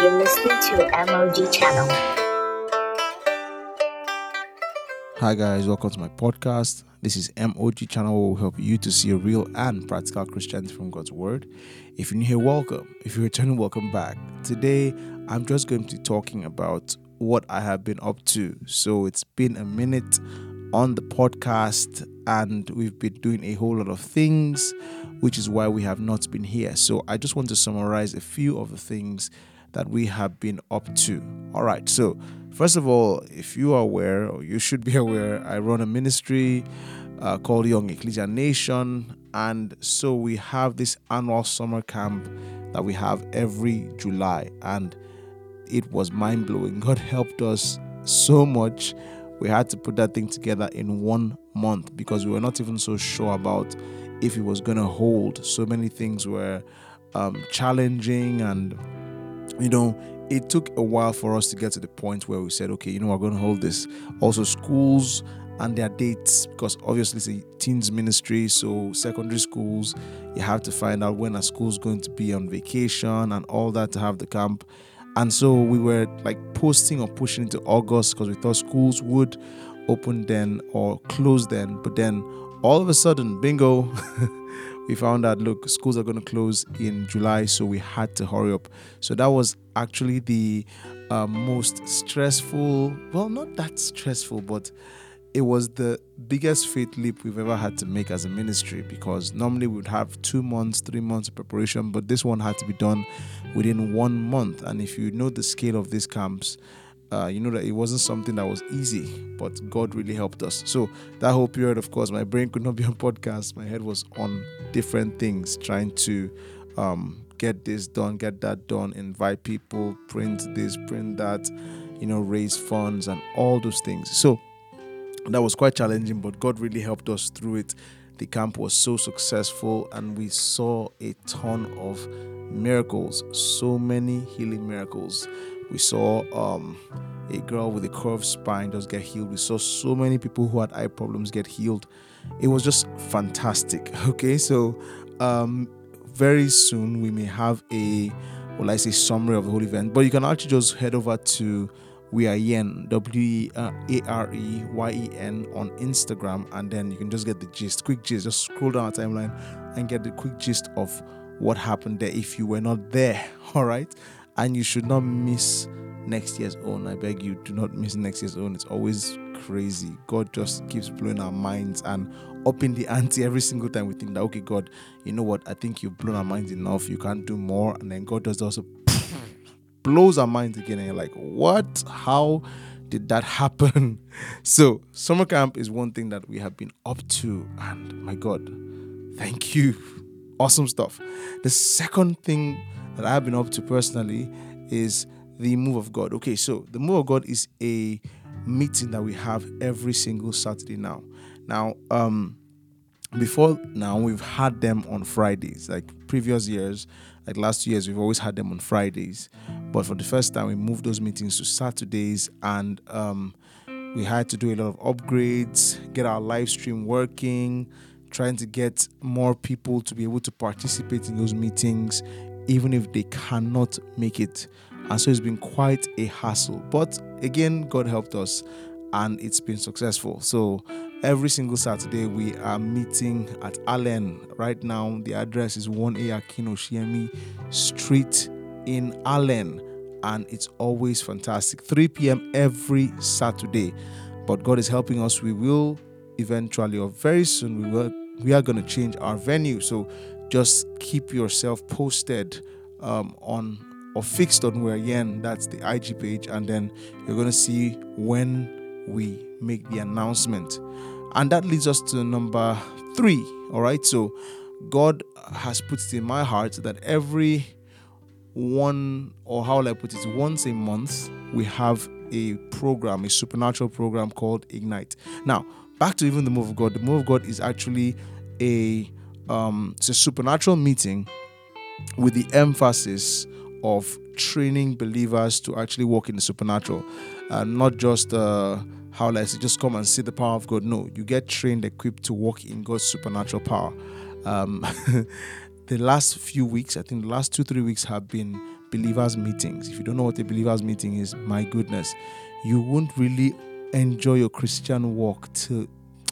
You're listening to MOG channel. Hi guys, welcome to my podcast. This is MOG channel where will help you to see a real and practical Christianity from God's Word. If you're new here, welcome. If you're returning, welcome back. Today, I'm just going to be talking about what I have been up to. So it's been a minute on the podcast, and we've been doing a whole lot of things, which is why we have not been here. So I just want to summarize a few of the things that we have been up to. All right, so first of all, if you are aware, or you should be aware, I run a ministry uh, called Young Ecclesia Nation, and so we have this annual summer camp that we have every July, and it was mind blowing. God helped us so much. We had to put that thing together in one month because we were not even so sure about if it was going to hold. So many things were um, challenging, and you know, it took a while for us to get to the point where we said, okay, you know, we're going to hold this. Also, schools and their dates, because obviously it's a teens ministry, so secondary schools, you have to find out when a school's going to be on vacation and all that to have the camp. And so we were like posting or pushing into August because we thought schools would open then or close then. But then all of a sudden, bingo, we found out look, schools are going to close in July. So we had to hurry up. So that was actually the uh, most stressful, well, not that stressful, but it was the biggest faith leap we've ever had to make as a ministry because normally we would have two months, three months of preparation, but this one had to be done within one month. And if you know the scale of these camps, uh, you know that it wasn't something that was easy, but God really helped us. So that whole period, of course, my brain could not be on podcast. My head was on different things, trying to um, get this done, get that done, invite people, print this, print that, you know, raise funds and all those things. So that was quite challenging, but God really helped us through it. The camp was so successful, and we saw a ton of miracles, so many healing miracles. We saw um, a girl with a curved spine just get healed. We saw so many people who had eye problems get healed. It was just fantastic. Okay, so um, very soon we may have a, well, I say summary of the whole event, but you can actually just head over to we are yen w a r e y e n on instagram and then you can just get the gist quick gist just scroll down our timeline and get the quick gist of what happened there if you were not there all right and you should not miss next year's own. I beg you do not miss next year's own. It's always crazy. God just keeps blowing our minds and upping the ante every single time we think that okay god you know what? I think you've blown our minds enough. You can't do more. And then god does also blows our minds again. And you're like what? How did that happen? So summer camp is one thing that we have been up to. And my god thank you. Awesome stuff. The second thing that i've been up to personally is the move of god. Okay so the move of god is a meeting that we have every single saturday now. Now um before now we've had them on fridays like previous years like last years we've always had them on fridays. But for the first time we moved those meetings to saturdays and um, we had to do a lot of upgrades get our live stream working trying to get more people to be able to participate in those meetings even if they cannot make it and so it's been quite a hassle but again god helped us and it's been successful so every single Saturday we are meeting at Allen. Right now, the address is 1A Akino Shiemi Street in Allen, and it's always fantastic. 3 p.m. every Saturday. But God is helping us. We will eventually, or very soon, we will. We are going to change our venue. So just keep yourself posted um, on or fixed on where yen. That's the IG page, and then you're to see when we make the announcement. And that leads us to number three. All right. So God has put it in my heart that every one, or how will I put it, once a month, we have a program, a supernatural program called Ignite. Now, back to even the move of God. The move of God is actually a um, it's a supernatural meeting with the emphasis of training believers to actually walk in the supernatural, and not just uh, how let's just come and see the power of God. No, you get trained, equipped to walk in God's supernatural power. Um, the last few weeks, I think the last two, three weeks have been believers' meetings, if you don't know what a believers' meeting is, my goodness, you won't really enjoy your Christian walk to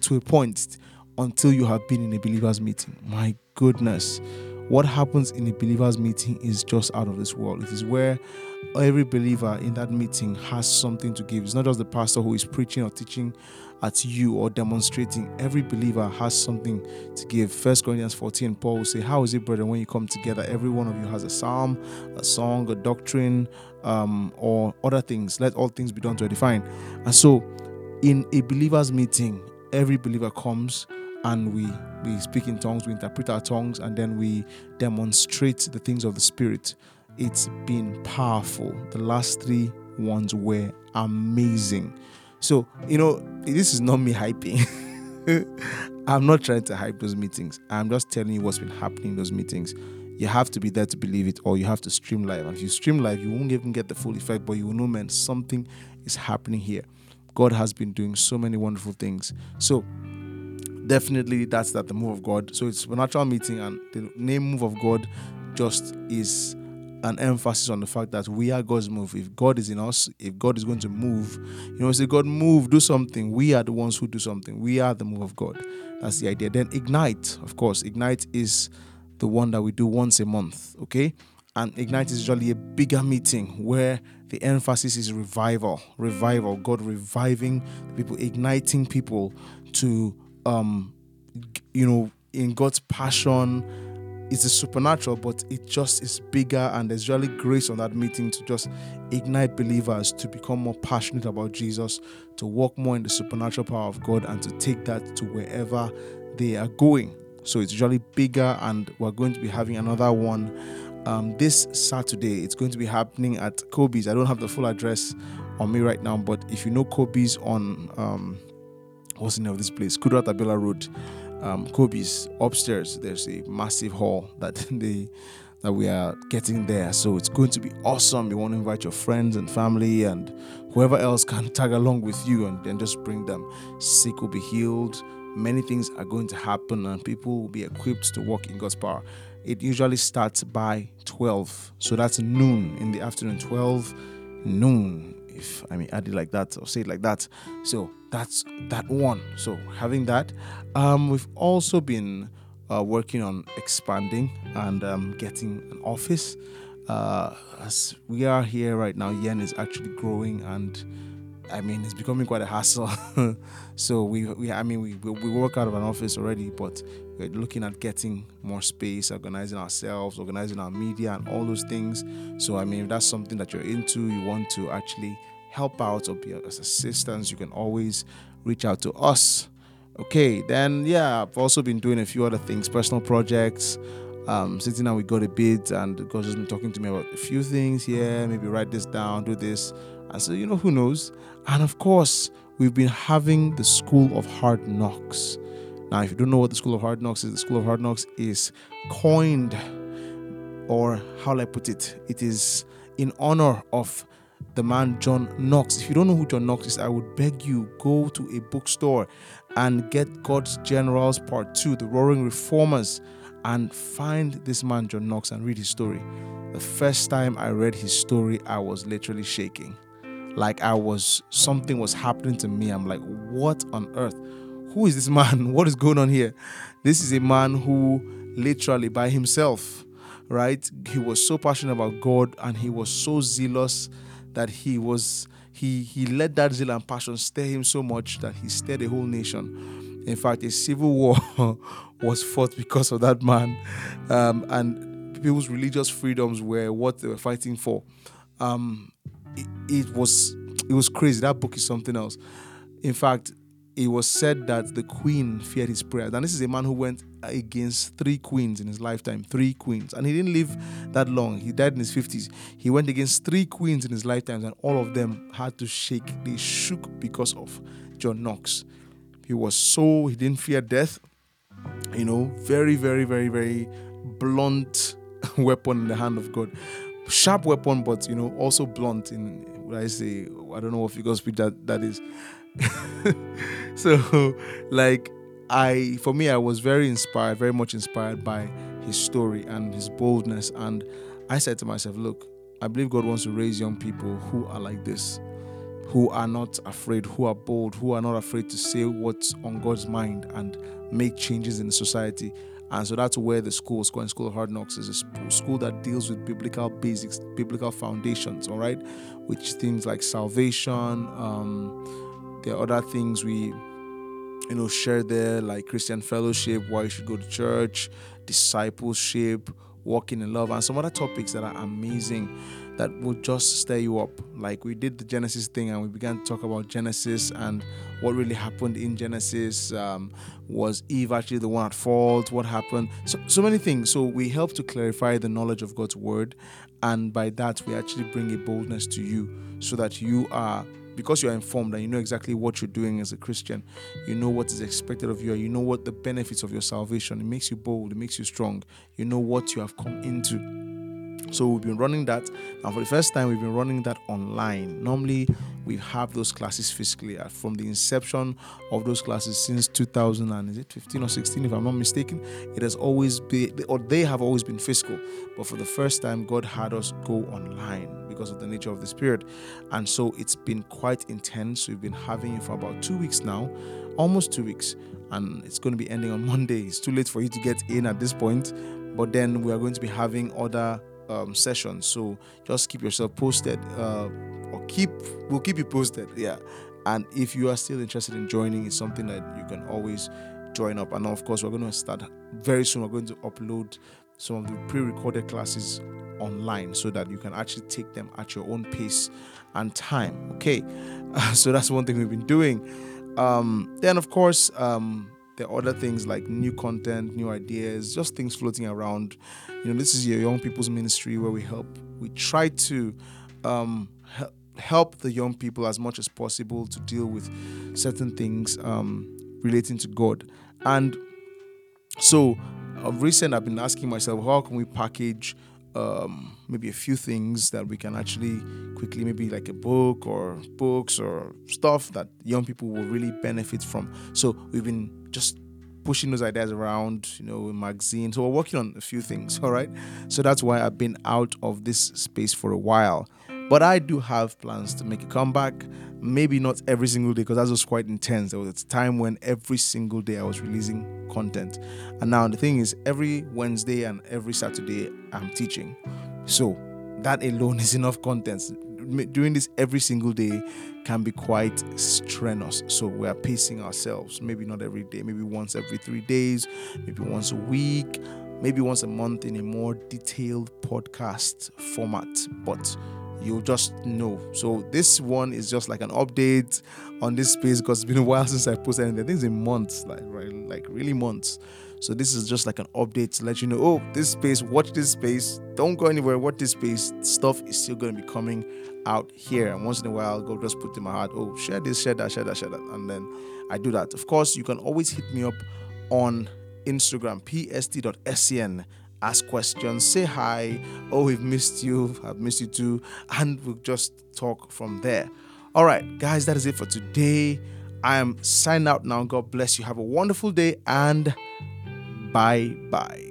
to a point until you have been in a believers' meeting. My goodness, what happens in a believers' meeting is just out of this world. It is where every believer in that meeting has something to give. It's not just the pastor who is preaching or teaching at you or demonstrating. Every believer has something to give. First Corinthians 14, Paul will say, How is it, brother, when you come together? Every one of you has a psalm, a song, a doctrine, um, or other things. Let all things be done to edify. And so, in a believer's meeting, every believer comes and we we speak in tongues, we interpret our tongues, and then we demonstrate the things of the Spirit. It's been powerful. The last three ones were amazing. So, you know, this is not me hyping. I'm not trying to hype those meetings. I'm just telling you what's been happening in those meetings. You have to be there to believe it, or you have to stream live. And if you stream live, you won't even get the full effect, but you will know, man, something is happening here. God has been doing so many wonderful things. So, definitely, that's that the move of God. So, it's a natural meeting, and the name move of God just is an emphasis on the fact that we are God's move. If God is in us, if God is going to move, you know, say, God, move, do something. We are the ones who do something. We are the move of God. That's the idea. Then Ignite, of course, Ignite is the one that we do once a month, okay? And Ignite is usually a bigger meeting where the emphasis is revival, revival, God reviving people, igniting people to, um, you know, in God's passion it's a supernatural, but it just is bigger, and there's really grace on that meeting to just ignite believers to become more passionate about Jesus, to walk more in the supernatural power of God, and to take that to wherever they are going. So it's usually bigger, and we're going to be having another one um, this Saturday. It's going to be happening at Kobe's. I don't have the full address on me right now, but if you know Kobe's on um, what's the name of this place, Kudirat Abiola Road um, Kobe's upstairs. There's a massive hall that they that we are getting there. So it's going to be awesome. You want to invite your friends and family and whoever else can tag along with you and then just bring them. Sick will be healed. Many things are going to happen and people will be equipped to walk in God's power. It usually starts by 12. So that's noon in the afternoon. 12 noon if I mean add it like that or say it like that. So that's that one. So having that, um, we've also been uh, working on expanding and um, getting an office. Uh, as we are here right now, Yen is actually growing and I mean, it's becoming quite a hassle. so we, we, I mean, we, we work out of an office already, but we're looking at getting more space, organizing ourselves, organizing our media, and all those things. So I mean, if that's something that you're into, you want to actually help out or be as assistance, you can always reach out to us. Okay, then yeah, I've also been doing a few other things, personal projects. Um, sitting down, we got a bit, and God's just been talking to me about a few things here. Maybe write this down, do this. And so, you know, who knows? And of course, we've been having the School of Hard Knocks. Now, if you don't know what the School of Hard Knocks is, the School of Hard Knocks is coined, or how I put it? It is in honor of the man John Knox. If you don't know who John Knox is, I would beg you go to a bookstore and get God's Generals Part 2, The Roaring Reformers, and find this man John Knox and read his story. The first time I read his story, I was literally shaking. Like I was something was happening to me. I'm like, what on earth? Who is this man? What is going on here? This is a man who literally by himself, right? He was so passionate about God and he was so zealous that he was he he let that zeal and passion stir him so much that he stirred the whole nation. In fact, a civil war was fought because of that man, um, and people's religious freedoms were what they were fighting for. Um, it, it was it was crazy. That book is something else. In fact, it was said that the queen feared his prayers. And this is a man who went against three queens in his lifetime, three queens. And he didn't live that long. He died in his 50s. He went against three queens in his lifetime, and all of them had to shake. They shook because of John Knox. He was so, he didn't fear death. You know, very, very, very, very blunt weapon in the hand of God. Sharp weapon, but, you know, also blunt in, what I say, I don't know what figure speech that, that is. so like I for me I was very inspired, very much inspired by his story and his boldness and I said to myself, look, I believe God wants to raise young people who are like this, who are not afraid, who are bold, who are not afraid to say what's on God's mind and make changes in the society. And so that's where the school, School School of Hard Knocks, is a school that deals with biblical basics, biblical foundations, all right? Which things like salvation, um, there are other things we, you know, share there, like Christian fellowship, why you should go to church, discipleship, walking in love, and some other topics that are amazing that will just stir you up. Like we did the Genesis thing and we began to talk about Genesis and what really happened in Genesis. Um, was Eve actually the one at fault? What happened? So, so many things. So we help to clarify the knowledge of God's word, and by that we actually bring a boldness to you so that you are because you are informed and you know exactly what you're doing as a Christian, you know what is expected of you, you know what the benefits of your salvation. It makes you bold, it makes you strong. You know what you have come into. So we've been running that, and for the first time, we've been running that online. Normally, we have those classes physically uh, from the inception of those classes since 2000 and is it 15 or 16, if I'm not mistaken. It has always been, or they have always been physical, but for the first time, God had us go online because of the nature of the Spirit, and so it's been quite intense. We've been having it for about two weeks now, almost two weeks, and it's going to be ending on Monday. It's too late for you to get in at this point, but then we are going to be having other um, sessions. So just keep yourself posted, uh, or keep we'll keep you posted. Yeah, and if you are still interested in joining, it's something that you can always join up. And of course, we're going to start very soon. We're going to upload some of the pre-recorded classes online so that you can actually take them at your own pace and time. Okay, so that's one thing we've been doing. Um, then, of course. Um, there are other things like new content, new ideas, just things floating around. You know, this is your young people's ministry where we help, we try to um, help the young people as much as possible to deal with certain things um, relating to God. And so, of recent, I've been asking myself, how can we package um, maybe a few things that we can actually quickly, maybe like a book or books or stuff that young people will really benefit from. So we've been just pushing those ideas around, you know, in magazines. So we're working on a few things, all right? So that's why I've been out of this space for a while. But I do have plans to make a comeback. Maybe not every single day because that was quite intense. There was a time when every single day I was releasing content. And now the thing is, every Wednesday and every Saturday I'm teaching. So that alone is enough content doing this every single day can be quite strenuous. So we are pacing ourselves. Maybe not every day, maybe once every three days, maybe once a week, maybe once a month in a more detailed podcast format. But you'll just know. So this one is just like an update on this space because it's been a while since I posted anything. I think it's in months, like right, like really months. So this is just like an update to let you know, oh, this space, watch this space. Don't go anywhere, watch this space. Stuff is still going to be coming out here. And once in a while, God just put in my heart, oh, share this, share that, share that, share that. And then I do that. Of course, you can always hit me up on Instagram, pst.scn. Ask questions, say hi. Oh, we've missed you. I've missed you too. And we'll just talk from there. All right, guys, that is it for today. I am signing out now. God bless you. Have a wonderful day and bye bye.